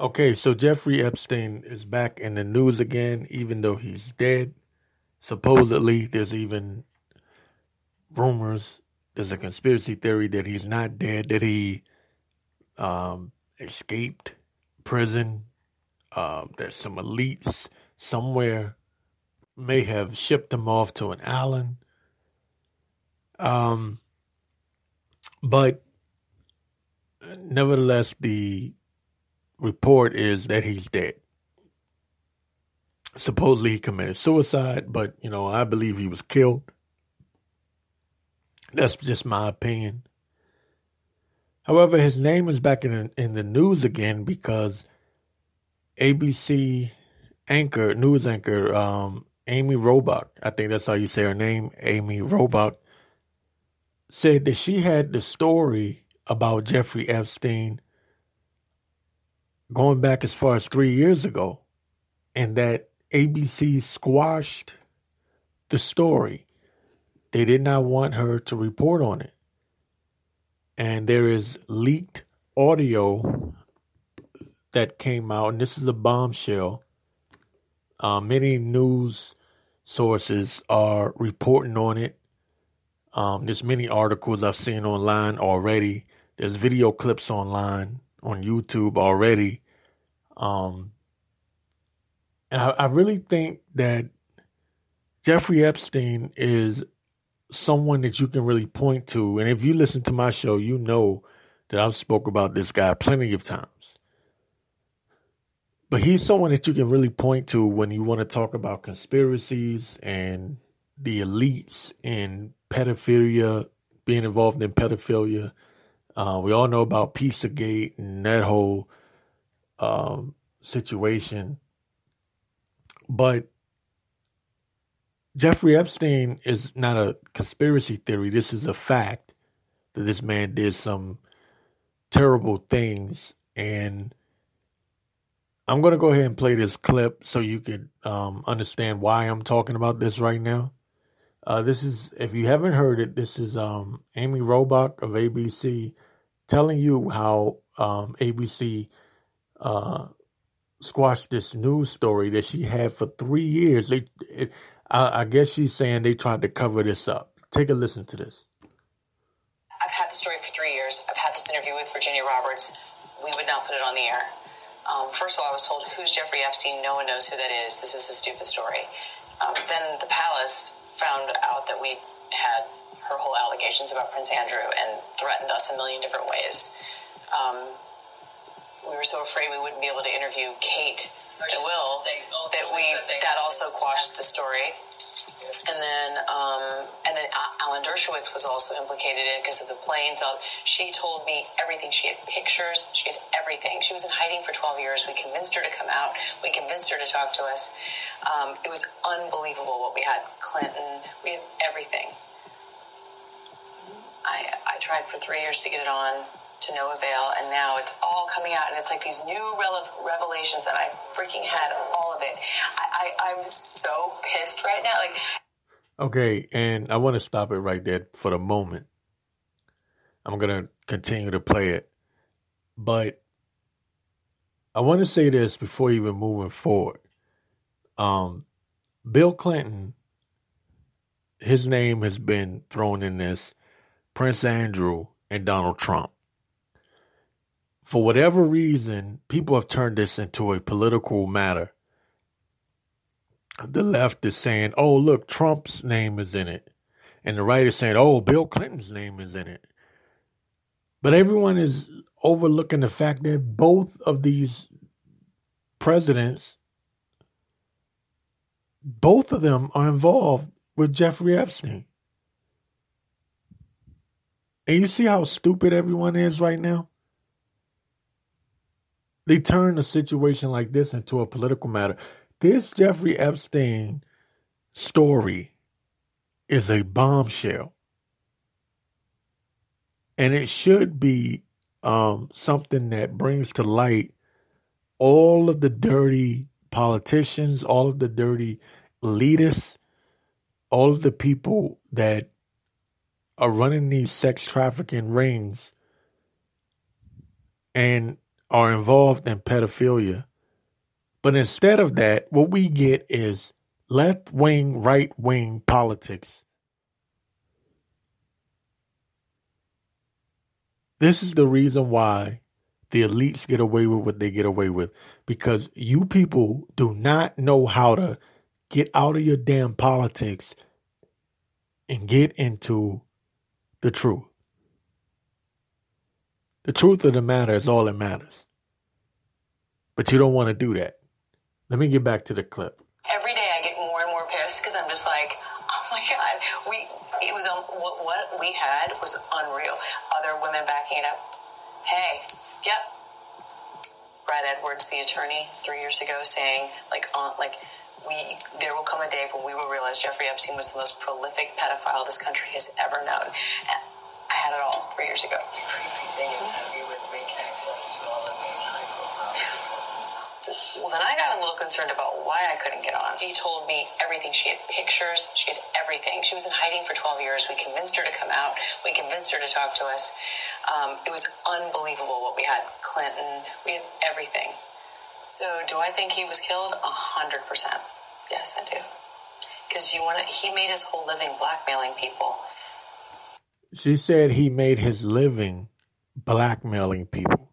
Okay, so Jeffrey Epstein is back in the news again, even though he's dead. Supposedly, there's even rumors, there's a conspiracy theory that he's not dead, that he um, escaped prison. Uh, there's some elites somewhere may have shipped him off to an island. Um, but nevertheless, the report is that he's dead. Supposedly he committed suicide, but you know, I believe he was killed. That's just my opinion. However, his name is back in in the news again because ABC anchor, news anchor, um, Amy Robach, I think that's how you say her name, Amy Robach, said that she had the story about Jeffrey Epstein going back as far as three years ago, and that ABC squashed the story. They did not want her to report on it. And there is leaked audio that came out, and this is a bombshell. Uh, many news sources are reporting on it. Um, there's many articles I've seen online already. There's video clips online on YouTube already. Um, and I, I really think that Jeffrey Epstein is someone that you can really point to. And if you listen to my show, you know that I've spoke about this guy plenty of times. But he's someone that you can really point to when you want to talk about conspiracies and the elites and pedophilia, being involved in pedophilia. Uh, we all know about Pizzagate and that whole um, situation. But Jeffrey Epstein is not a conspiracy theory. This is a fact that this man did some terrible things. And I'm going to go ahead and play this clip so you can um, understand why I'm talking about this right now. Uh, this is, if you haven't heard it, this is um, Amy Robach of ABC telling you how um, ABC uh, squashed this news story that she had for three years. They, it, I, I guess she's saying they tried to cover this up. Take a listen to this. I've had the story for three years. I've had this interview with Virginia Roberts. We would not put it on the air. Um, first of all, I was told, Who's Jeffrey Epstein? No one knows who that is. This is a stupid story. Um, then the palace found out that we had her whole allegations about Prince Andrew and threatened us a million different ways. Um, we were so afraid we wouldn't be able to interview Kate and Will say, oh, that we that also quashed the story. And then, um, and then Alan Dershowitz was also implicated in because of the planes. She told me everything. She had pictures. She had everything. She was in hiding for 12 years. We convinced her to come out. We convinced her to talk to us. Um, it was unbelievable what we had. Clinton. We had everything. I, I tried for three years to get it on to no avail, and now it's all coming out, and it's like these new revelations, and I freaking had all of it. I, I I'm so pissed right now. Like, okay, and I want to stop it right there for the moment. I'm gonna continue to play it, but I want to say this before even moving forward. Um, Bill Clinton, his name has been thrown in this. Prince Andrew and Donald Trump for whatever reason, people have turned this into a political matter. The left is saying, oh, look, Trump's name is in it. And the right is saying, oh, Bill Clinton's name is in it. But everyone is overlooking the fact that both of these presidents, both of them are involved with Jeffrey Epstein. And you see how stupid everyone is right now? They turn a situation like this into a political matter. This Jeffrey Epstein story is a bombshell. And it should be um, something that brings to light all of the dirty politicians, all of the dirty elitists, all of the people that are running these sex trafficking rings and are involved in pedophilia. But instead of that, what we get is left wing, right wing politics. This is the reason why the elites get away with what they get away with because you people do not know how to get out of your damn politics and get into the truth. The truth of the matter is all that matters. But you don't want to do that. Let me get back to the clip. Every day I get more and more pissed because I'm just like, oh my god, we it was um, what, what we had was unreal. Other women backing it up. Hey, yep. Brad Edwards, the attorney, three years ago, saying like on like we there will come a day when we will realize Jeffrey Epstein was the most prolific pedophile this country has ever known. And I had it all three years ago. The creepy thing is how you would make access to all of these high profile Well, then I got a little concerned about why I couldn't get on. She told me everything. She had pictures. She had everything. She was in hiding for 12 years. We convinced her to come out. We convinced her to talk to us. Um, it was unbelievable what we had. Clinton. We had everything. So, do I think he was killed? A hundred percent. Yes, I do. Because you want to, he made his whole living blackmailing people. She said he made his living blackmailing people.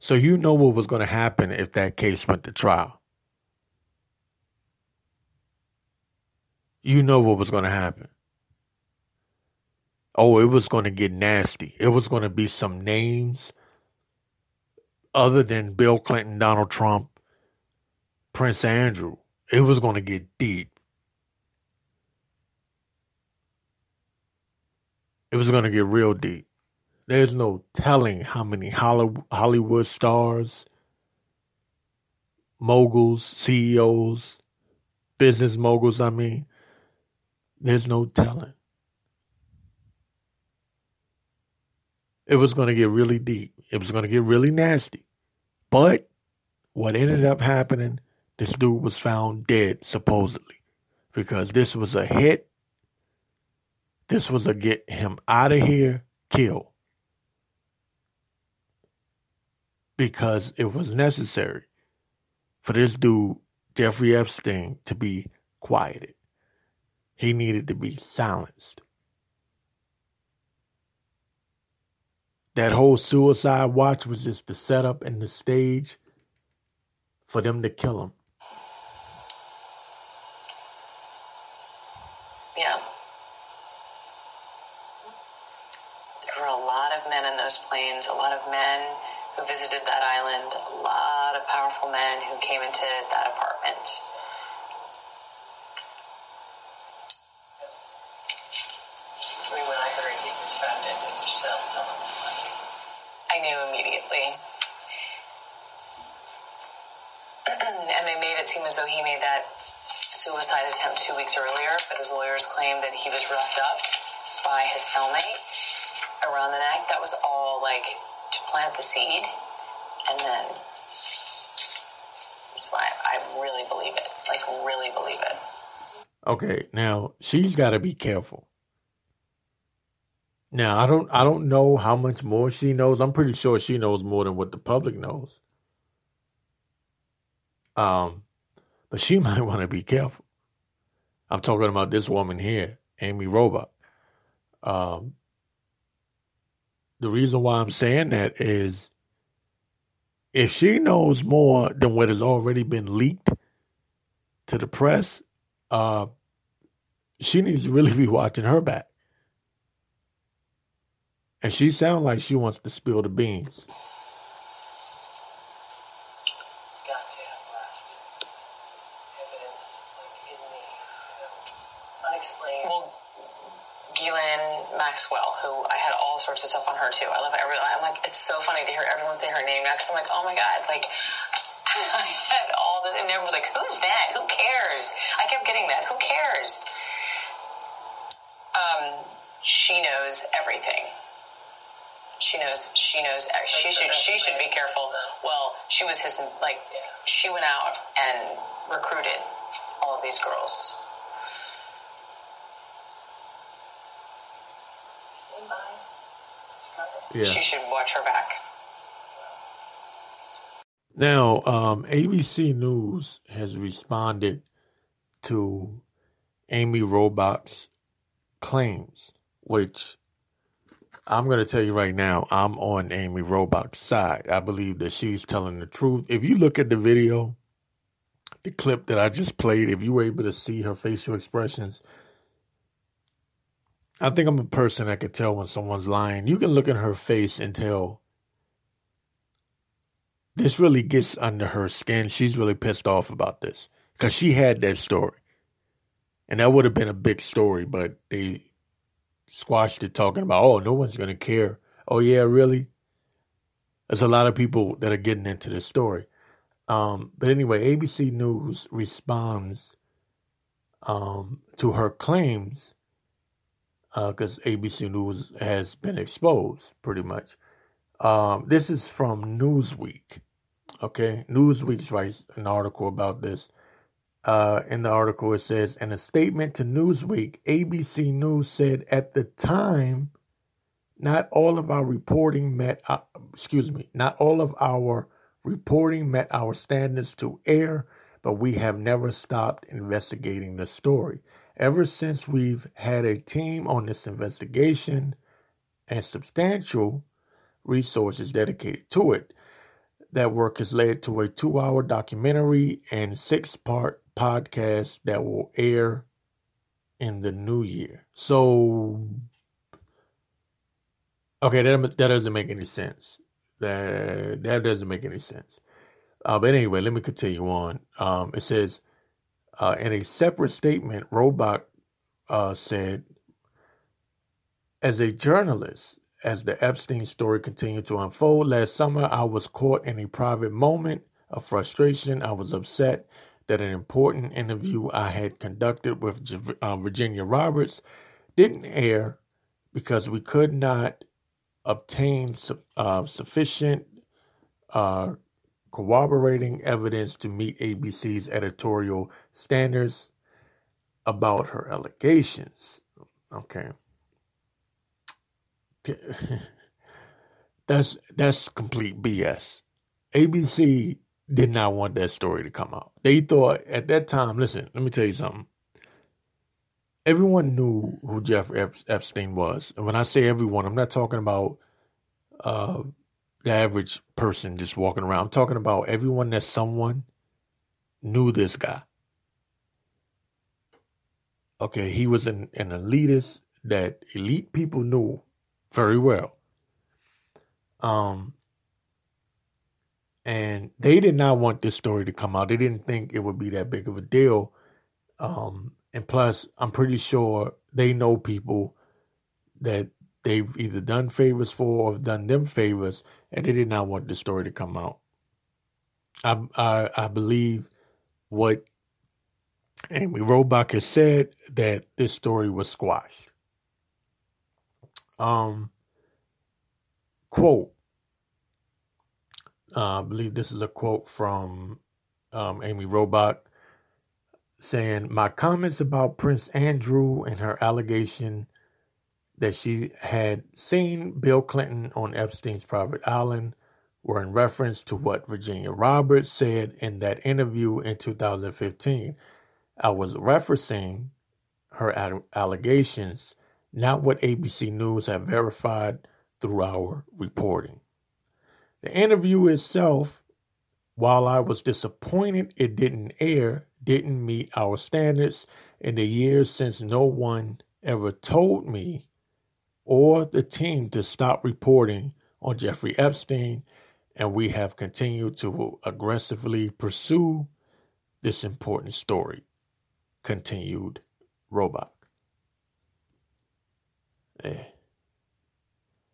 So you know what was going to happen if that case went to trial. You know what was going to happen. Oh, it was going to get nasty. It was going to be some names other than Bill Clinton, Donald Trump, Prince Andrew. It was going to get deep. It was going to get real deep. There's no telling how many Hollywood stars, moguls, CEOs, business moguls, I mean, there's no telling. It was going to get really deep. It was going to get really nasty. But what ended up happening, this dude was found dead, supposedly, because this was a hit. This was a get him out of here kill. Because it was necessary for this dude, Jeffrey Epstein, to be quieted. He needed to be silenced. That whole suicide watch was just the setup and the stage for them to kill him. Yeah. There were a lot of men in those planes, a lot of men who visited that island, a lot of powerful men who came into that apartment. I mean, when I heard he was found in his cell, someone was like, I knew immediately. and they though he made that suicide attempt two weeks earlier, but his lawyers claimed that he was roughed up by his cellmate around the neck. That was all like to plant the seed, and then. So I, I really believe it. Like, really believe it. Okay, now she's got to be careful. Now I don't I don't know how much more she knows. I'm pretty sure she knows more than what the public knows. Um, but she might want to be careful. I'm talking about this woman here, Amy Robach. Um, the reason why I'm saying that is if she knows more than what has already been leaked to the press, uh, she needs to really be watching her back. And she sounds like she wants to spill the beans. got to have left evidence, like in the, you know, unexplained. Well, Ghislaine Maxwell, who I had all sorts of stuff on her too. I love it. I'm like, it's so funny to hear everyone say her name now because I'm like, oh my god, like I had all the, and everyone was like, who's that? Who cares? I kept getting that. Who cares? Um, she knows everything. She knows. She knows. She should. She should be careful. Well, she was his like. She went out and recruited all of these girls. Stand by. Yeah. She should watch her back. Now, um, ABC News has responded to Amy Robach's claims, which I'm going to tell you right now, I'm on Amy Robach's side. I believe that she's telling the truth. If you look at the video, the clip that I just played, if you were able to see her facial expressions, I think I'm a person that could tell when someone's lying. You can look in her face and tell this really gets under her skin. She's really pissed off about this because she had that story. And that would have been a big story, but they squashed it talking about, oh, no one's going to care. Oh, yeah, really? There's a lot of people that are getting into this story. Um, but anyway, ABC News responds um, to her claims because uh, ABC News has been exposed pretty much. Um, this is from Newsweek. Okay, Newsweek writes an article about this. Uh, in the article, it says, in a statement to Newsweek, ABC News said at the time, not all of our reporting met, uh, excuse me, not all of our reporting met our standards to air, but we have never stopped investigating the story. Ever since we've had a team on this investigation and substantial resources dedicated to it, that work has led to a two hour documentary and six part podcast that will air in the new year. So, okay, that, that doesn't make any sense. That, that doesn't make any sense. Uh, but anyway, let me continue on. Um, it says, uh, in a separate statement, Robach uh, said, as a journalist, as the Epstein story continued to unfold last summer, I was caught in a private moment of frustration. I was upset that an important interview I had conducted with uh, Virginia Roberts didn't air because we could not obtain uh, sufficient uh, corroborating evidence to meet ABC's editorial standards about her allegations. Okay. That's that's complete BS. ABC did not want that story to come out. They thought at that time, listen, let me tell you something. Everyone knew who Jeffrey Epstein was. And when I say everyone, I'm not talking about uh, the average person just walking around. I'm talking about everyone that someone knew this guy. Okay, he was an, an elitist that elite people knew very well. Um, and they did not want this story to come out. They didn't think it would be that big of a deal. Um, and plus, I'm pretty sure they know people that they've either done favors for or done them favors, and they did not want the story to come out. I I, I believe what Amy Robach has said that this story was squashed. Um, quote. Uh, I believe this is a quote from um, Amy Robach saying, My comments about Prince Andrew and her allegation that she had seen Bill Clinton on Epstein's private island were in reference to what Virginia Roberts said in that interview in 2015. I was referencing her allegations, not what ABC News have verified through our reporting. The interview itself, while I was disappointed it didn't air, didn't meet our standards in the years since no one ever told me or the team to stop reporting on Jeffrey Epstein, and we have continued to aggressively pursue this important story, continued Robach. Eh.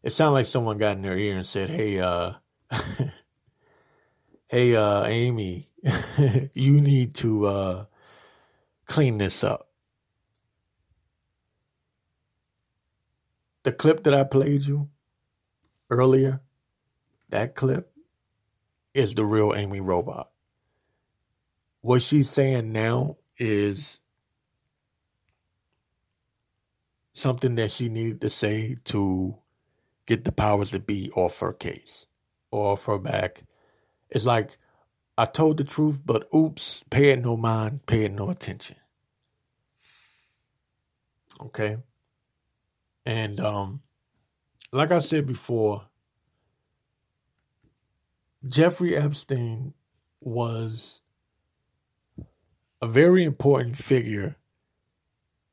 It sounded like someone got in their ear and said, Hey, uh, hey, uh, Amy, you need to, uh, clean this up. The clip that I played you earlier, that clip is the real Amy Robach. What she's saying now is something that she needed to say to get the powers that be off her case off her back. It's like I told the truth, but oops, pay it no mind, pay it no attention. Okay. And um, like I said before, Jeffrey Epstein was a very important figure,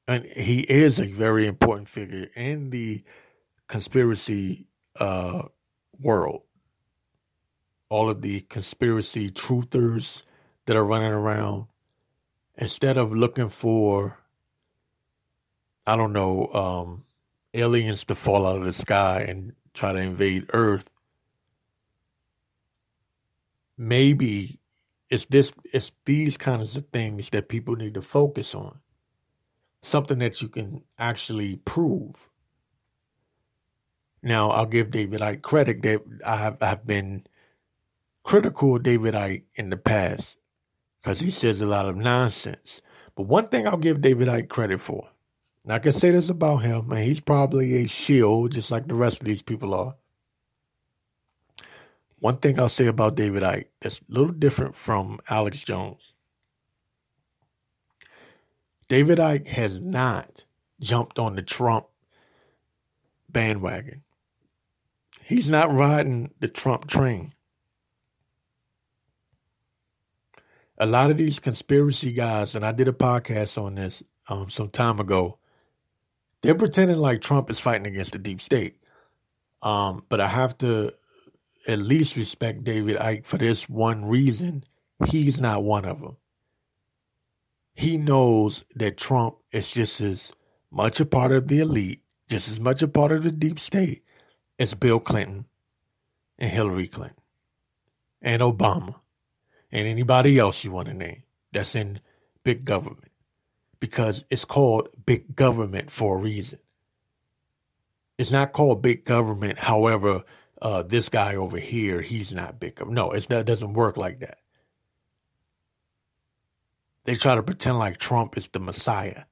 and he is a very important figure in the conspiracy uh, world. All of the conspiracy truthers that are running around, instead of looking for, I don't know, um, aliens to fall out of the sky and try to invade Earth, maybe it's this it's these kinds of things that people need to focus on. Something that you can actually prove. Now I'll give David Icke credit that I have I've been critical of David Icke in the past because he says a lot of nonsense. But one thing I'll give David Icke credit for, and I can say this about him, and he's probably a shield just like the rest of these people are. One thing I'll say about David Icke that's a little different from Alex Jones. David Icke has not jumped on the Trump bandwagon. He's not riding the Trump train. A lot of these conspiracy guys, and I did a podcast on this um, some time ago, they're pretending like Trump is fighting against the deep state. Um, but I have to at least respect David Icke for this one reason. He's not one of them. He knows that Trump is just as much a part of the elite, just as much a part of the deep state as Bill Clinton and Hillary Clinton and Obama and anybody else you want to name that's in big government because it's called big government for a reason. It's not called big government, however, uh, this guy over here, he's not big. No, it doesn't work like that. They try to pretend like Trump is the Messiah.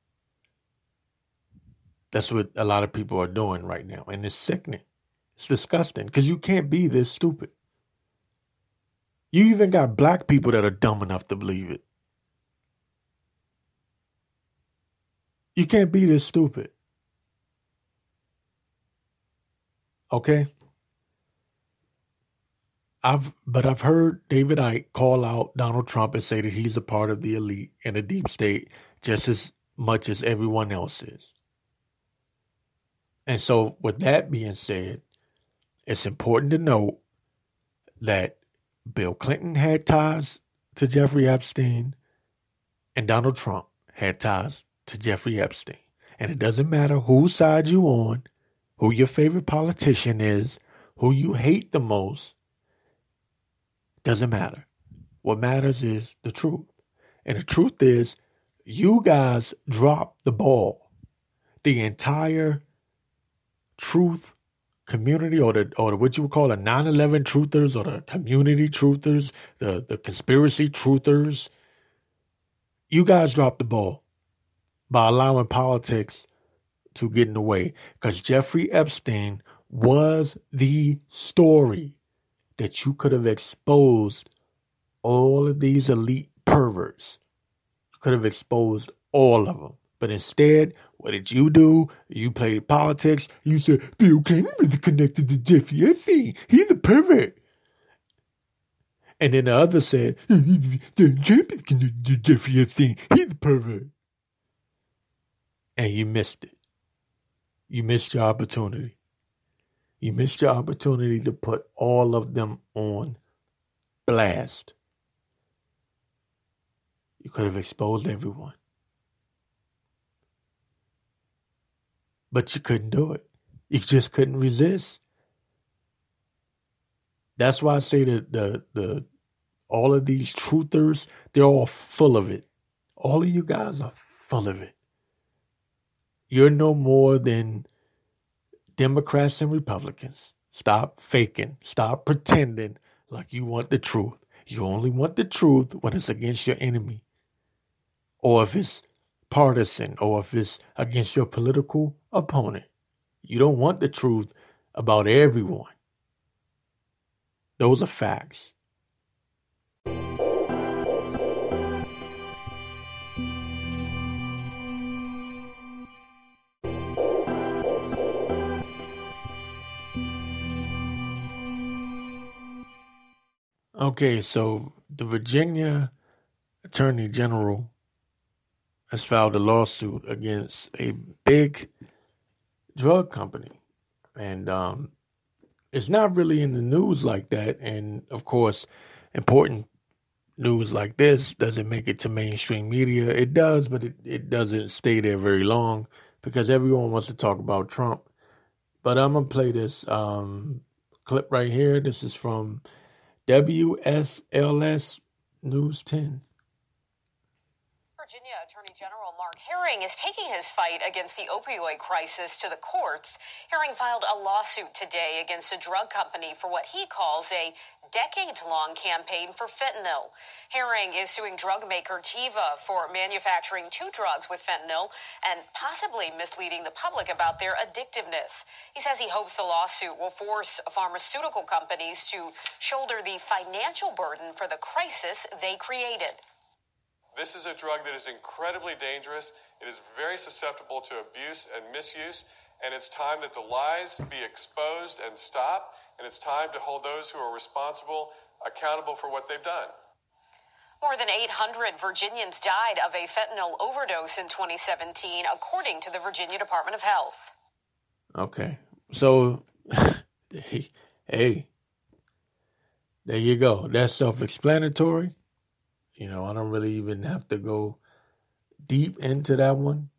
That's what a lot of people are doing right now. And it's sickening. It's disgusting because you can't be this stupid. You even got black people that are dumb enough to believe it. You can't be this stupid. Okay? I've but I've heard David Icke call out Donald Trump and say that he's a part of the elite and the deep state just as much as everyone else is. And so with that being said, it's important to note that Bill Clinton had ties to Jeffrey Epstein and Donald Trump had ties to Jeffrey Epstein. And it doesn't matter whose side you on, who your favorite politician is, who you hate the most, doesn't matter. What matters is the truth. And the truth is, you guys dropped the ball. The entire truth community or the or the, what you would call the 9-11 truthers or the community truthers, the, the conspiracy truthers, you guys dropped the ball by allowing politics to get in the way. Because Jeffrey Epstein was the story that you could have exposed all of these elite perverts. You could have exposed all of them. But instead, what did you do? You played politics. You said Bill Clinton was connected to Jeffrey Epstein. He's a pervert. And then the other said, Trump is connected to Jeffrey Epstein. He's a pervert. And you missed it. You missed your opportunity. You missed your opportunity to put all of them on blast. You could have exposed everyone. But you couldn't do it. You just couldn't resist. That's why I say that the the all of these truthers, they're all full of it. All of you guys are full of it. You're no more than Democrats and Republicans, stop faking, stop pretending like you want the truth. You only want the truth when it's against your enemy, or if it's partisan, or if it's against your political opponent. You don't want the truth about everyone. Those are facts. Okay, so the Virginia Attorney General has filed a lawsuit against a big drug company. And um, it's not really in the news like that. And of course, important news like this doesn't make it to mainstream media. It does, but it, it doesn't stay there very long because everyone wants to talk about Trump. But I'm going to play this um, clip right here. This is from WSLS News 10. Attorney General Mark Herring is taking his fight against the opioid crisis to the courts. Herring filed a lawsuit today against a drug company for what he calls a decades long campaign for fentanyl. Herring is suing drug maker Teva for manufacturing two drugs with fentanyl and possibly misleading the public about their addictiveness. He says he hopes the lawsuit will force pharmaceutical companies to shoulder the financial burden for the crisis they created. This is a drug that is incredibly dangerous. It is very susceptible to abuse and misuse, and it's time that the lies be exposed and stop, and it's time to hold those who are responsible accountable for what they've done. More than 800 Virginians died of a fentanyl overdose in 2017, according to the Virginia Department of Health. Okay. So, hey, there you go. That's self explanatory. You know, I don't really even have to go deep into that one.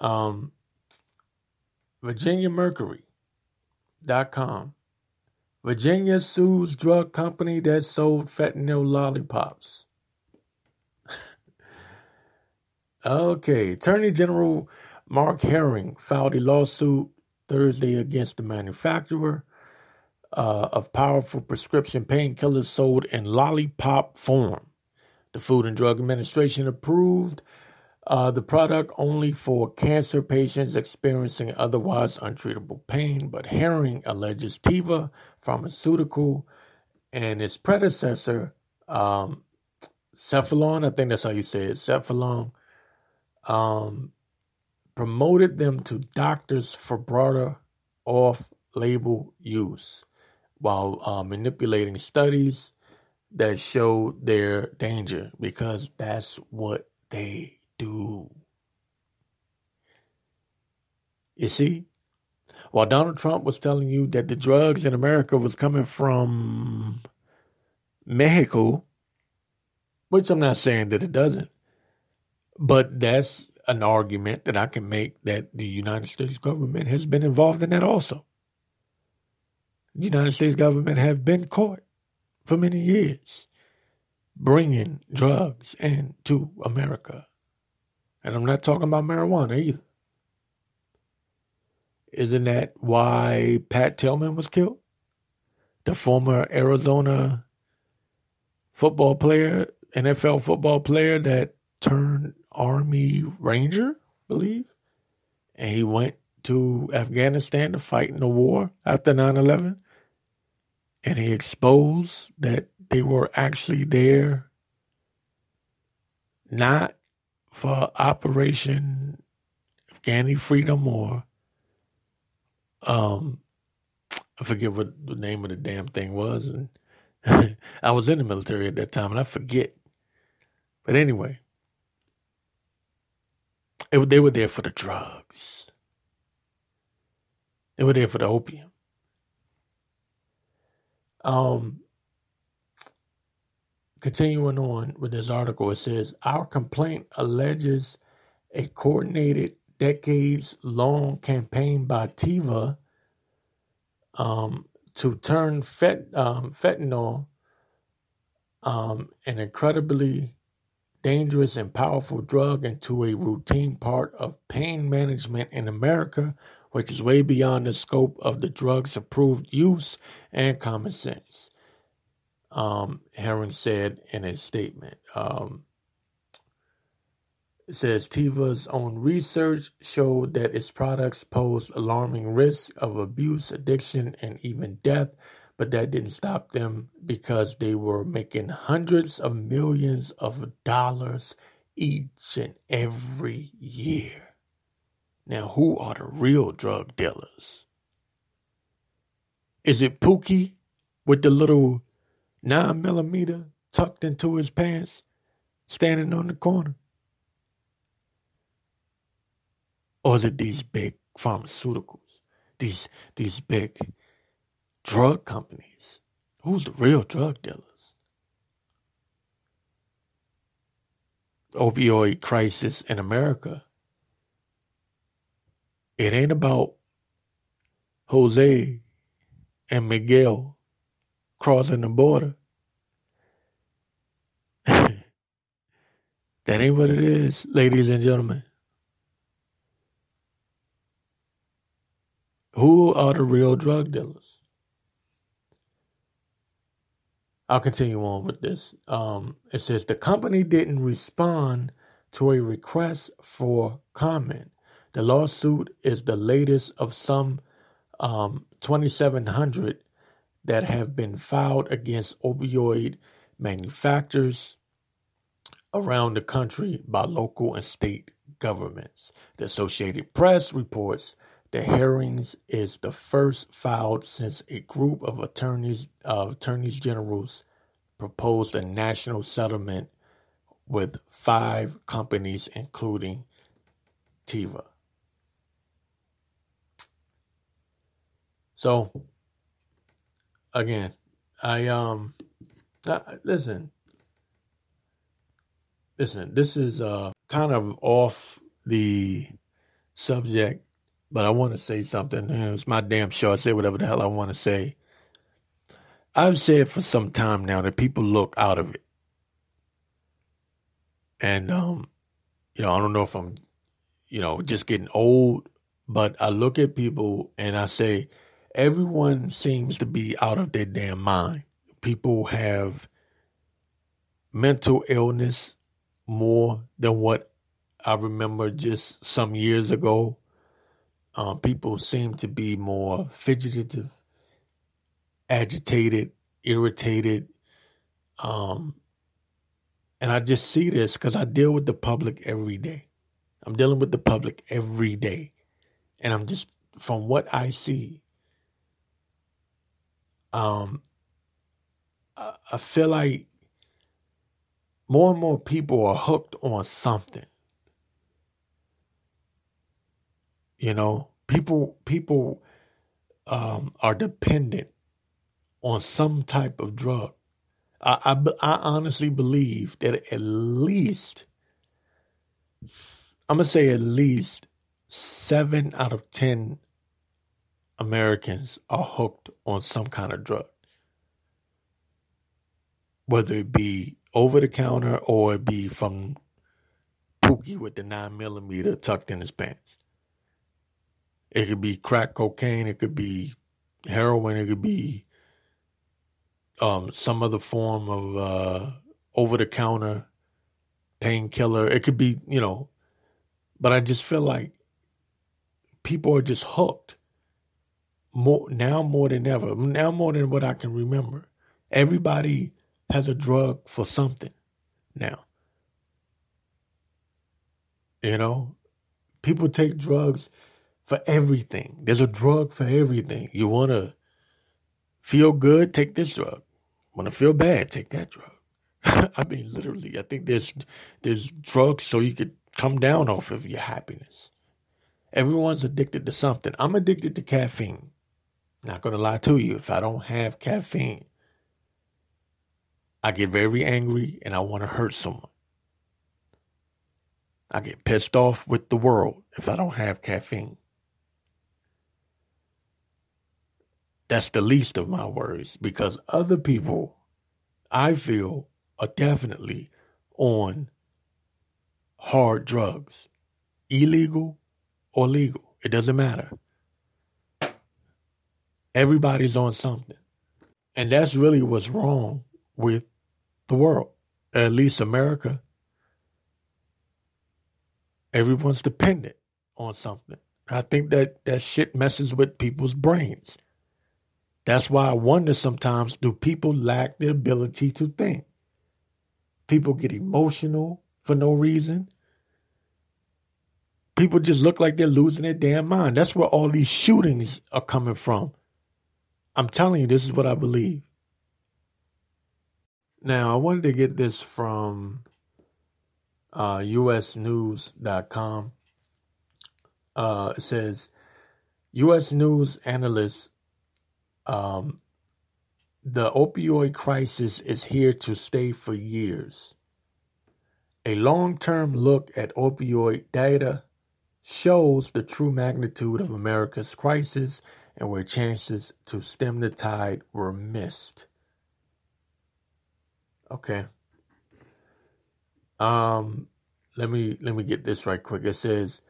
Um, VirginiaMercury.com. Virginia sues drug company that sold fentanyl lollipops. okay, Attorney General Mark Herring filed a lawsuit Thursday against the manufacturer uh, of powerful prescription painkillers sold in lollipop form. The Food and Drug Administration approved uh, the product only for cancer patients experiencing otherwise untreatable pain, but Herring alleges Teva Pharmaceutical and its predecessor, um, Cephalon, I think that's how you say it, Cephalon, um, promoted them to doctors for broader off label use while uh, manipulating studies that showed their danger because that's what they do. You see, while Donald Trump was telling you that the drugs in America was coming from Mexico, which I'm not saying that it doesn't, but that's an argument that I can make that the United States government has been involved in that also. The United States government have been caught for many years bringing drugs into America. And I'm not talking about marijuana either. Isn't that why Pat Tillman was killed? The former Arizona football player, NFL football player that turned Army Ranger, I believe. And he went to Afghanistan to fight in the war after 9 11 and he exposed that they were actually there not for Operation Afghani Freedom or um I forget what the name of the damn thing was and I was in the military at that time and I forget. But anyway, it, they were there for the drugs. They were there for the opium. Um, continuing on with this article, it says Our complaint alleges a coordinated, decades long campaign by Teva um, to turn fet, um, fentanyl, um, an incredibly dangerous and powerful drug, into a routine part of pain management in America which is way beyond the scope of the drug's approved use and common sense. Um, Herring said in a statement. Um, it says Teva's own research showed that its products pose alarming risks of abuse, addiction, and even death, but that didn't stop them because they were making hundreds of millions of dollars each and every year. Now, who are the real drug dealers? Is it Pookie with the little nine millimeter tucked into his pants, standing on the corner? Or is it these big pharmaceuticals? These these big drug companies? Who's the real drug dealers? The opioid crisis in America. It ain't about Jose and Miguel crossing the border. that ain't what it is, ladies and gentlemen. Who are the real drug dealers? I'll continue on with this. Um, it says the company didn't respond to a request for comment. The lawsuit is the latest of some um, 2,700 that have been filed against opioid manufacturers around the country by local and state governments. The Associated Press reports the Herring's is the first filed since a group of attorneys uh, attorneys generals proposed a national settlement with five companies, including Teva. So, again, I um, uh, listen, listen. This is uh kind of off the subject but I want to say something. It's my damn show. I say whatever the hell I want to say. I've said for some time now that people look out of it. And, um, you know, I don't know if I'm, you know, just getting old, but I look at people and I say, everyone seems to be out of their damn mind. People have mental illness more than what I remember just some years ago. Um, people seem to be more fidgetative, agitated, irritated. Um, and I just see this because I deal with the public every day. I'm dealing with the public every day. And I'm just, from what I see, um, I, I feel like more and more people are hooked on something. You know, people people um, are dependent on some type of drug. I, I, I honestly believe that at least I'm gonna say at least seven out of ten Americans are hooked on some kind of drug, whether it be over the counter or it be from Pookie with the nine millimeter tucked in his pants. It could be crack cocaine. It could be heroin. It could be um, some other form of uh, over the counter painkiller. It could be, you know, but I just feel like people are just hooked more now more than ever. Now more than what I can remember. Everybody has a drug for something now. You know, people take drugs for everything. There's a drug for everything. You want to feel good, take this drug. Want to feel bad, take that drug. I mean, literally, I think there's there's drugs so you could come down off of your happiness. Everyone's addicted to something. I'm addicted to caffeine. Not gonna lie to you. If I don't have caffeine, I get very angry and I want to hurt someone. I get pissed off with the world if I don't have caffeine. That's the least of my worries because other people, I feel, are definitely on hard drugs, illegal or legal. It doesn't matter. Everybody's on something. And that's really what's wrong with the world, at least America. Everyone's dependent on something. I think that that shit messes with people's brains. That's why I wonder sometimes do people lack the ability to think? People get emotional for no reason. People just look like they're losing their damn mind. That's where all these shootings are coming from. I'm telling you, this is what I believe. Now, I wanted to get this from uh, usnews.com. Uh, it says U.S. news analysts um, the opioid crisis is here to stay for years. A long term look at opioid data shows the true magnitude of America's crisis and where chances to stem the tide were missed. Okay. Um let me let me get this right quick. It says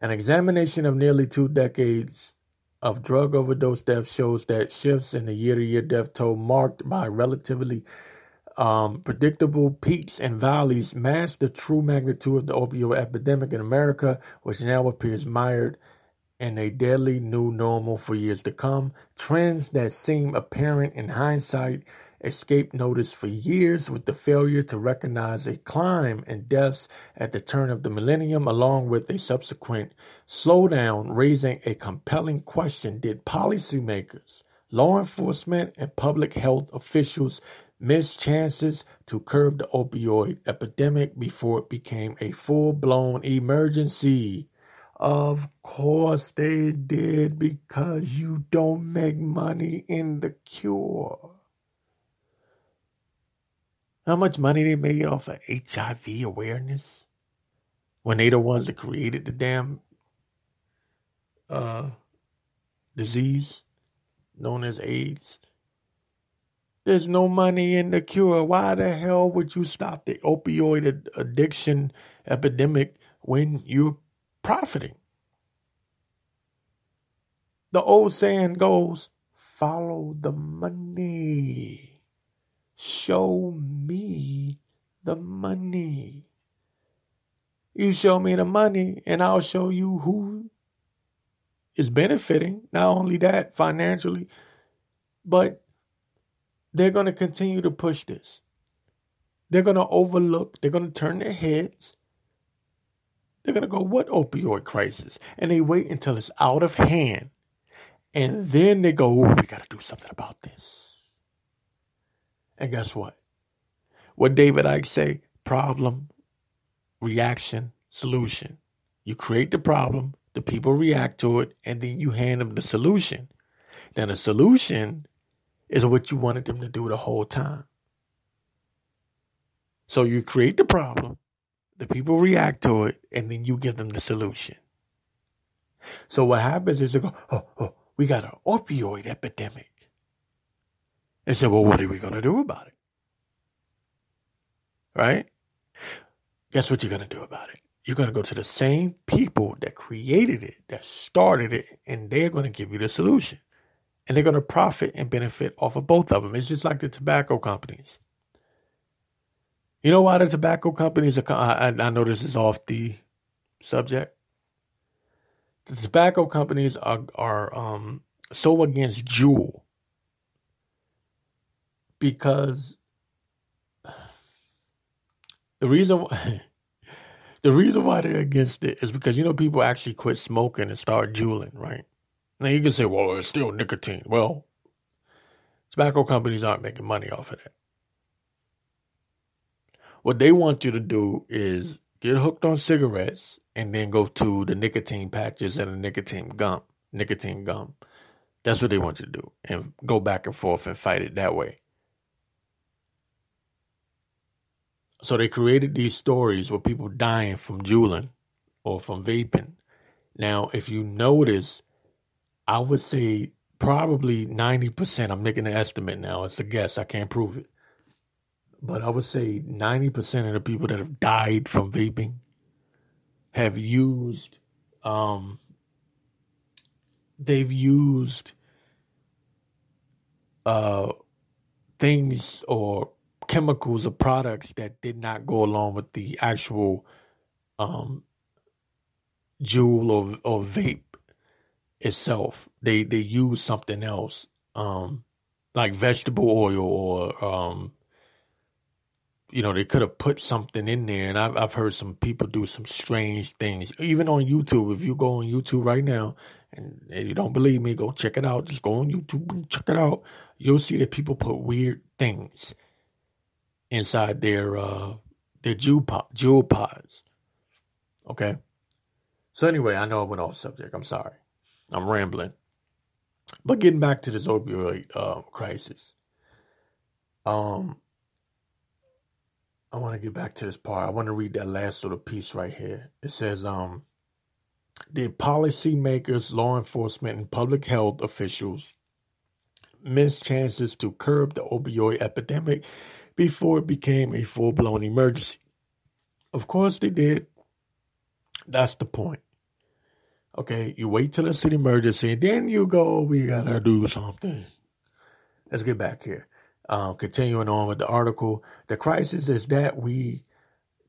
an examination of nearly two decades of drug overdose deaths shows that shifts in the year-to-year death toll marked by relatively um, predictable peaks and valleys mask the true magnitude of the opioid epidemic in America, which now appears mired in a deadly new normal for years to come. Trends that seem apparent in hindsight escaped notice for years with the failure to recognize a climb in deaths at the turn of the millennium, along with a subsequent slowdown, raising a compelling question Did policymakers, law enforcement, and public health officials miss chances to curb the opioid epidemic before it became a full blown emergency? Of course they did because you don't make money in the cure. How much money they made off of HIV awareness when they the ones that created the damn uh, disease known as AIDS. There's no money in the cure. Why the hell would you stop the opioid addiction epidemic when you're profiting? The old saying goes, follow the money. Show me the money. You show me the money, and I'll show you who is benefiting. Not only that, financially, but they're going to continue to push this. They're going to overlook, they're going to turn their heads. They're going to go, What opioid crisis? And they wait until it's out of hand. And then they go, Oh, we got to do something about this. And guess what? What David Icke say? Problem, reaction, solution. You create the problem, the people react to it, and then you hand them the solution. Then the solution is what you wanted them to do the whole time. So you create the problem, the people react to it, and then you give them the solution. So what happens is they go, oh, oh, we got an opioid epidemic. They said, well, what are we going to do about it? Right? Guess what you're going to do about it? You're going to go to the same people that created it, that started it, and they're going to give you the solution. And they're going to profit and benefit off of both of them. It's just like the tobacco companies. You know why the tobacco companies are, I, I know this is off the subject. The tobacco companies are, are um, so against Juul because the reason why, the reason why they're against it is because you know people actually quit smoking and start juuling, right? Now you can say, well, it's still nicotine. Well, tobacco companies aren't making money off of that. What they want you to do is get hooked on cigarettes and then go to the nicotine patches and the nicotine gum, nicotine gum. That's what they want you to do and go back and forth and fight it that way. So they created these stories with people dying from juuling or from vaping. Now, if you notice, I would say probably 90%, I'm making an estimate now, it's a guess, I can't prove it. But I would say 90% of the people that have died from vaping have used, um, they've used uh, things or chemicals or products that did not go along with the actual um, Juul or, or vape itself. They they use something else, um, like vegetable oil or um, you know they could have put something in there. And I've I've heard some people do some strange things, even on YouTube. If you go on YouTube right now and, and you don't believe me, go check it out. Just go on YouTube and check it out. You'll see that people put weird things inside their uh, their Juul, pod, Juul pods. Okay. So anyway, I know I went off subject. I'm sorry. I'm rambling. But getting back to this opioid uh, crisis, um, I want to get back to this part. I want to read that last little piece right here. It says, um, the policymakers, law enforcement, and public health officials missed chances to curb the opioid epidemic before it became a full blown emergency. Of course, they did. That's the point. Okay, you wait till it's an emergency, then you go, we gotta do something. Let's get back here. Uh, continuing on with the article, the crisis is that we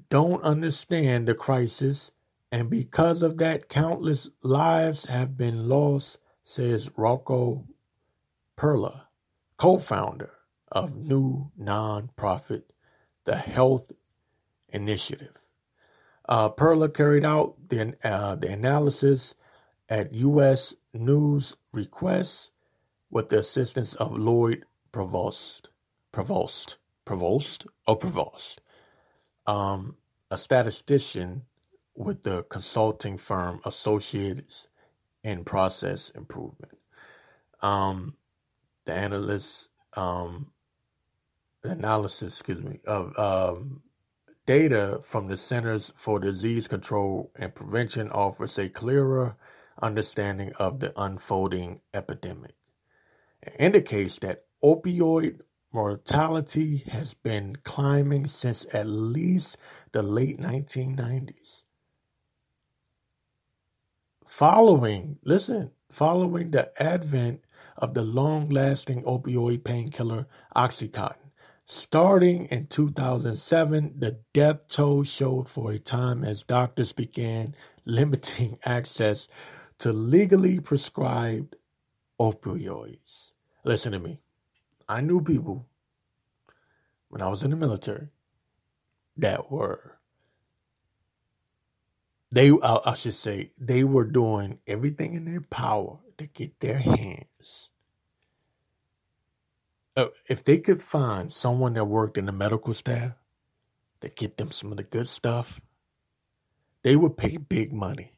don't understand the crisis, and because of that, countless lives have been lost, says Rocco Perla, co founder of new nonprofit, the Health Initiative. Uh, Perla carried out the, uh, the analysis at U.S. News requests with the assistance of Lloyd Provost, Provost, Provost, or oh, Provost, um, a statistician with the consulting firm Associates in Process Improvement. Um, the analyst, um, analysis, excuse me, of um, data from the Centers for Disease Control and Prevention offers a clearer understanding of the unfolding epidemic. It indicates that opioid mortality has been climbing since at least the late 1990s. Following, listen, following the advent of the long lasting opioid painkiller Oxycontin. Starting in 2007, the death toll showed for a time as doctors began limiting access to legally prescribed opioids. Listen to me. I knew people when I was in the military that were they I, I should say they were doing everything in their power to get their hands. Uh, if they could find someone that worked in the medical staff to get them some of the good stuff they would pay big money.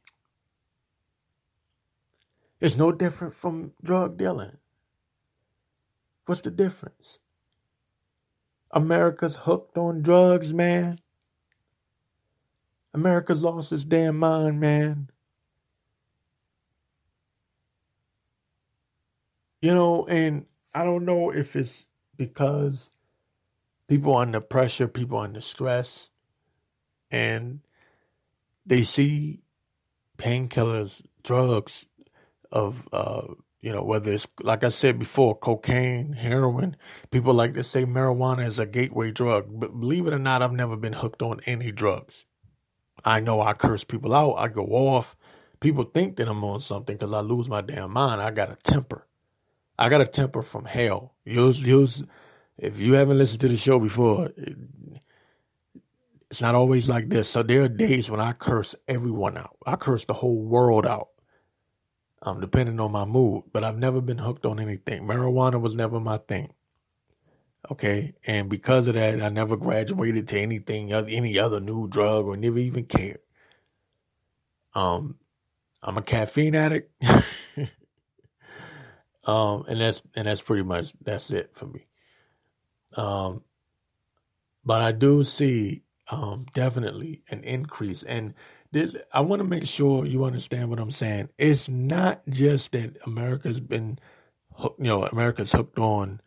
It's no different from drug dealing What's the difference? America's hooked on drugs, man. America's lost its damn mind, man. You know, and I don't know if it's because people under pressure, people under stress, and they see painkillers, drugs of uh, you know, whether it's like I said before, cocaine, heroin. People like to say marijuana is a gateway drug, but believe it or not, I've never been hooked on any drugs. I know I curse people out. I go off. People think that I'm on something because I lose my damn mind. I got a temper. I got a temper from hell. You'll, you'll, if you haven't listened to the show before, it, it's not always like this. So there are days when I curse everyone out. I curse the whole world out um, depending on my mood. But I've never been hooked on anything. Marijuana was never my thing. Okay, and because of that, I never graduated to anything, any other new drug, or never even cared. Um, I'm a caffeine addict, um, and that's and that's pretty much that's it for me. Um, but I do see um, definitely an increase, and this I want to make sure you understand what I'm saying. It's not just that America's been, you know, America's hooked on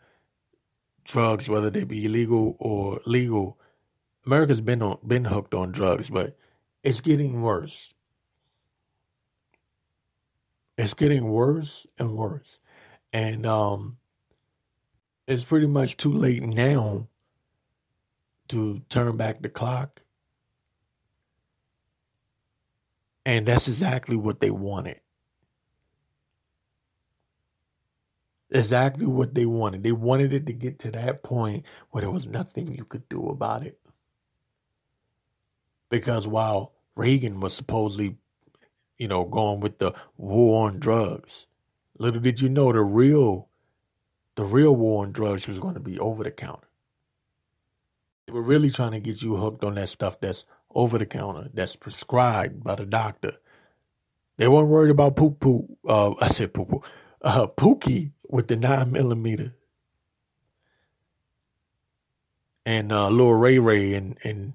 drugs, whether they be illegal or legal. America's been on been hooked on drugs, but it's getting worse. It's getting worse and worse, and um, it's pretty much too late now to turn back the clock And that's exactly what they wanted. Exactly what they wanted. They wanted it to get to that point where there was nothing you could do about it. Because while Reagan was supposedly, you know, going with the war on drugs, little did you know the real the real war on drugs was going to be over the counter. They were really trying to get you hooked on that stuff that's over the counter, that's prescribed by the doctor. They weren't worried about poop poop. Uh, I said poop poop. Uh, Pookie with the nine millimeter, and uh, Ray Ray and and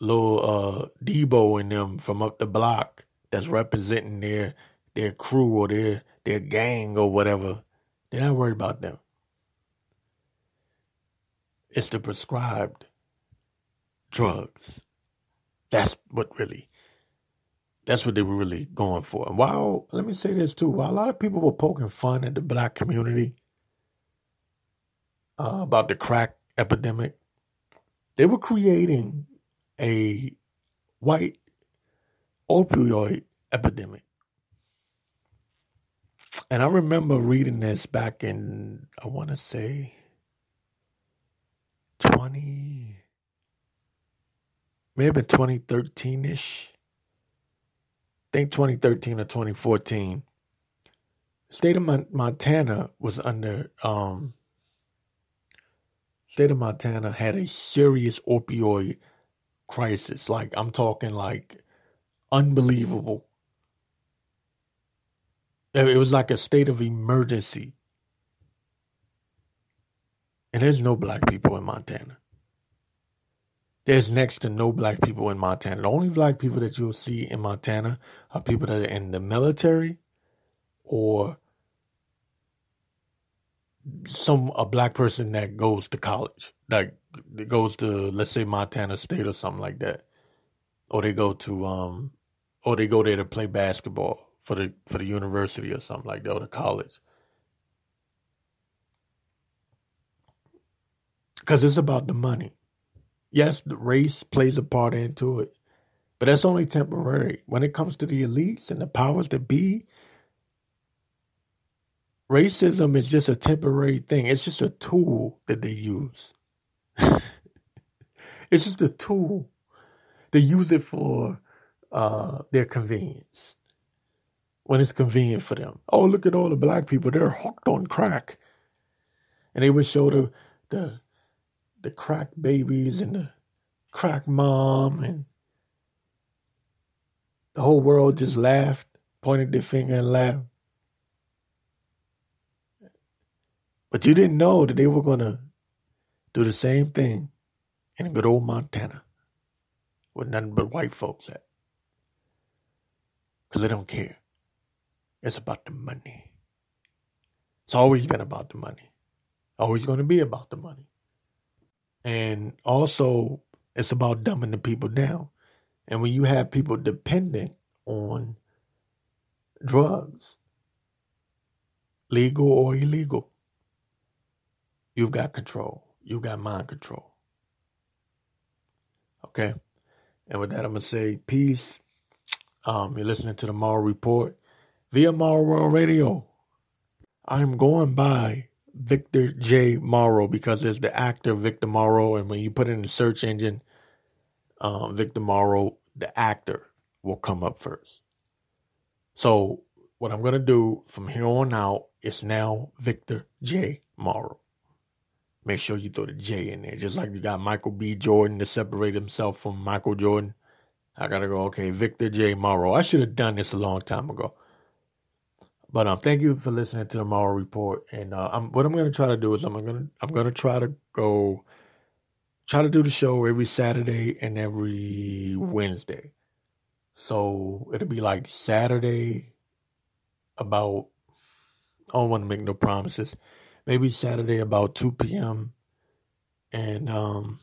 Lil uh, Debo and them from up the block that's representing their their crew or their their gang or whatever. They're not worried about them. It's the prescribed drugs. That's what really, that's what they were really going for. And while, let me say this too, while a lot of people were poking fun at the black community uh, about the crack epidemic, they were creating a white opioid epidemic. And I remember reading this back in, I want to say, 20, maybe 2013 ish. I think 2013 or 2014. State of Montana was under, um, state of Montana had a serious opioid crisis. Like, I'm talking like unbelievable. It was like a state of emergency. And there's no black people in Montana. There's next to no black people in Montana. The only black people that you'll see in Montana are people that are in the military or some a black person that goes to college, like that goes to let's say Montana State or something like that, or they go to um, or they go there to play basketball for the for the university or something like that or the college. because it's about the money. Yes, the race plays a part into it, but that's only temporary. When it comes to the elites and the powers that be, racism is just a temporary thing. It's just a tool that they use. it's just a tool. They use it for uh, their convenience. When it's convenient for them. Oh, look at all the black people. They're hooked on crack. And they would show the, the the crack babies and the crack mom and the whole world just laughed, pointed their finger and laughed. But you didn't know that they were going to do the same thing in good old Montana with nothing but white folks at. Because they don't care. It's about the money. It's always been about the money. Always going to be about the money. And also, it's about dumbing the people down. And when you have people dependent on drugs, legal or illegal, you've got control. You've got mind control. Okay? And with that, I'm going to say peace. Um, you're listening to the Morrow Report via Morrow World Radio. I'm going by Victor J. Morrow because there's the actor Victor Morrow, and when you put in the search engine, um, Victor Morrow, the actor will come up first. So what I'm gonna do from here on out is now Victor J. Morrow. Make sure you throw the J in there, just like you got Michael B. Jordan to separate himself from Michael Jordan. I gotta go. Okay, Victor J. Morrow. I should have done this a long time ago. But um, thank you for listening to the Morrow Report. And uh, I'm, what I'm going to try to do is I'm going to I'm going to try to go try to do the show every Saturday and every Wednesday. So it'll be like Saturday about I don't want to make no promises. Maybe Saturday about two p.m. and um,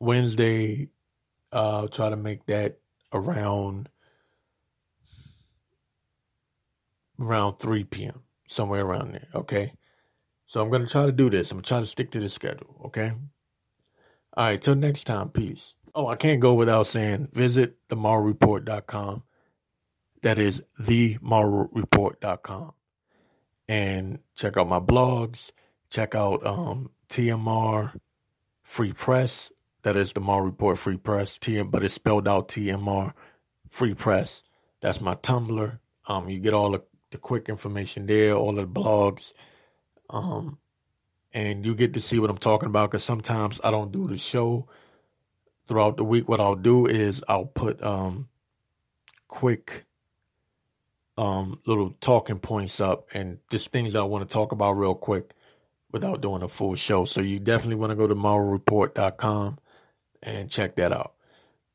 Wednesday uh, try to make that around around 3 p.m., somewhere around there, okay? So I'm going to try to do this. I'm going to try to stick to the schedule, okay? All right, till next time, peace. Oh, I can't go without saying visit themorrowreport.com. That is themorrowreport.com. And check out my blogs. Check out um, TMR Free Press. That is the Morrow Report Free Press. TM, but it's spelled out TMR Free Press. That's my Tumblr. Um, you get all the the quick information there, all the blogs. Um, and you get to see what I'm talking about because sometimes I don't do the show throughout the week. What I'll do is I'll put um quick um little talking points up and just things that I want to talk about real quick without doing a full show. So you definitely want to go to morrowreport.com and check that out.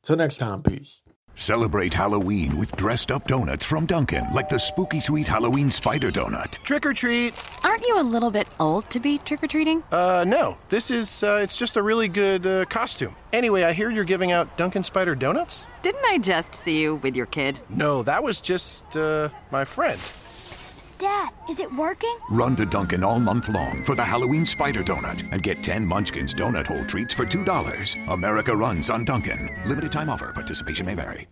Till next time, peace. Celebrate Halloween with dressed up donuts from Dunkin', like the spooky sweet Halloween spider donut. Trick or treat. Aren't you a little bit old to be trick or treating? Uh, no. This is, uh, it's just a really good uh, costume. Anyway, I hear you're giving out Dunkin' Spider donuts? Didn't I just see you with your kid? No, that was just, uh, my friend. Psst, Dad, is it working? Run to Dunkin' all month long for the Halloween spider donut and get 10 Munchkins donut hole treats for $2. America runs on Dunkin'. Limited time offer, participation may vary.